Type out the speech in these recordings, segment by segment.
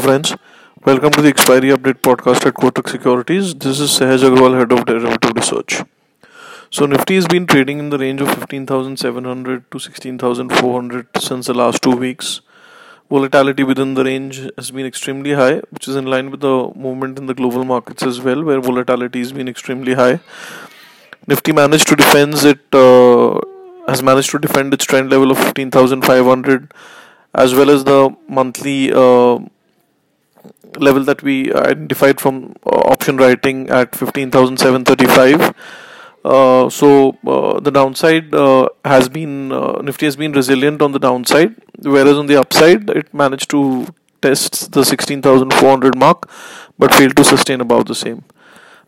friends. Welcome to the expiry update podcast at Kotak Securities. This is Sahaj Agrawal, head of derivative research. So Nifty has been trading in the range of 15,700 to 16,400 since the last two weeks. Volatility within the range has been extremely high, which is in line with the movement in the global markets as well, where volatility has been extremely high. Nifty managed to defend it, uh, has managed to defend its trend level of 15,500 as well as the monthly uh, level that we identified from uh, option writing at 15,735. Uh, so uh, the downside uh, has been uh, Nifty has been resilient on the downside, whereas on the upside it managed to test the 16,400 mark, but failed to sustain above the same.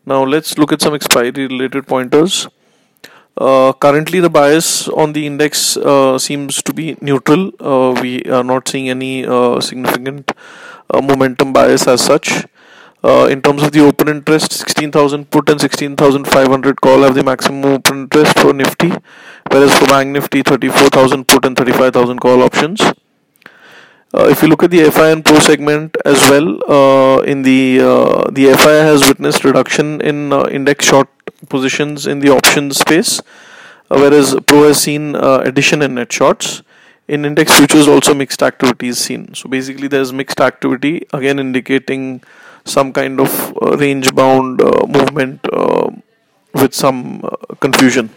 Now let's look at some expiry related pointers. Uh, currently, the bias on the index seems to be neutral. We are not seeing any significant momentum bias as such. in terms of the open interest, 16,000 put and 16,500 call have the maximum open interest for Nifty, whereas for Bank Nifty, 34,000 put and 35,000 call options. Uh, if you look at the FII and Pro segment as well, uh, in the uh, the FII has witnessed reduction in index short positions in the options space, uh, whereas Pro has seen uh, addition in net shorts. In index futures, also mixed activity is seen. So basically, there's mixed activity again indicating some kind of uh, range bound uh, movement uh, with some uh, confusion.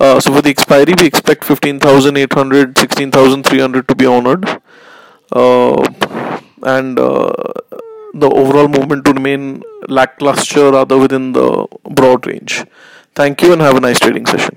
so for the expiry, we expect 15,800, 16,300 to be honored. and the overall movement to remain lackluster rather within the broad range. Thank you and have a nice trading session.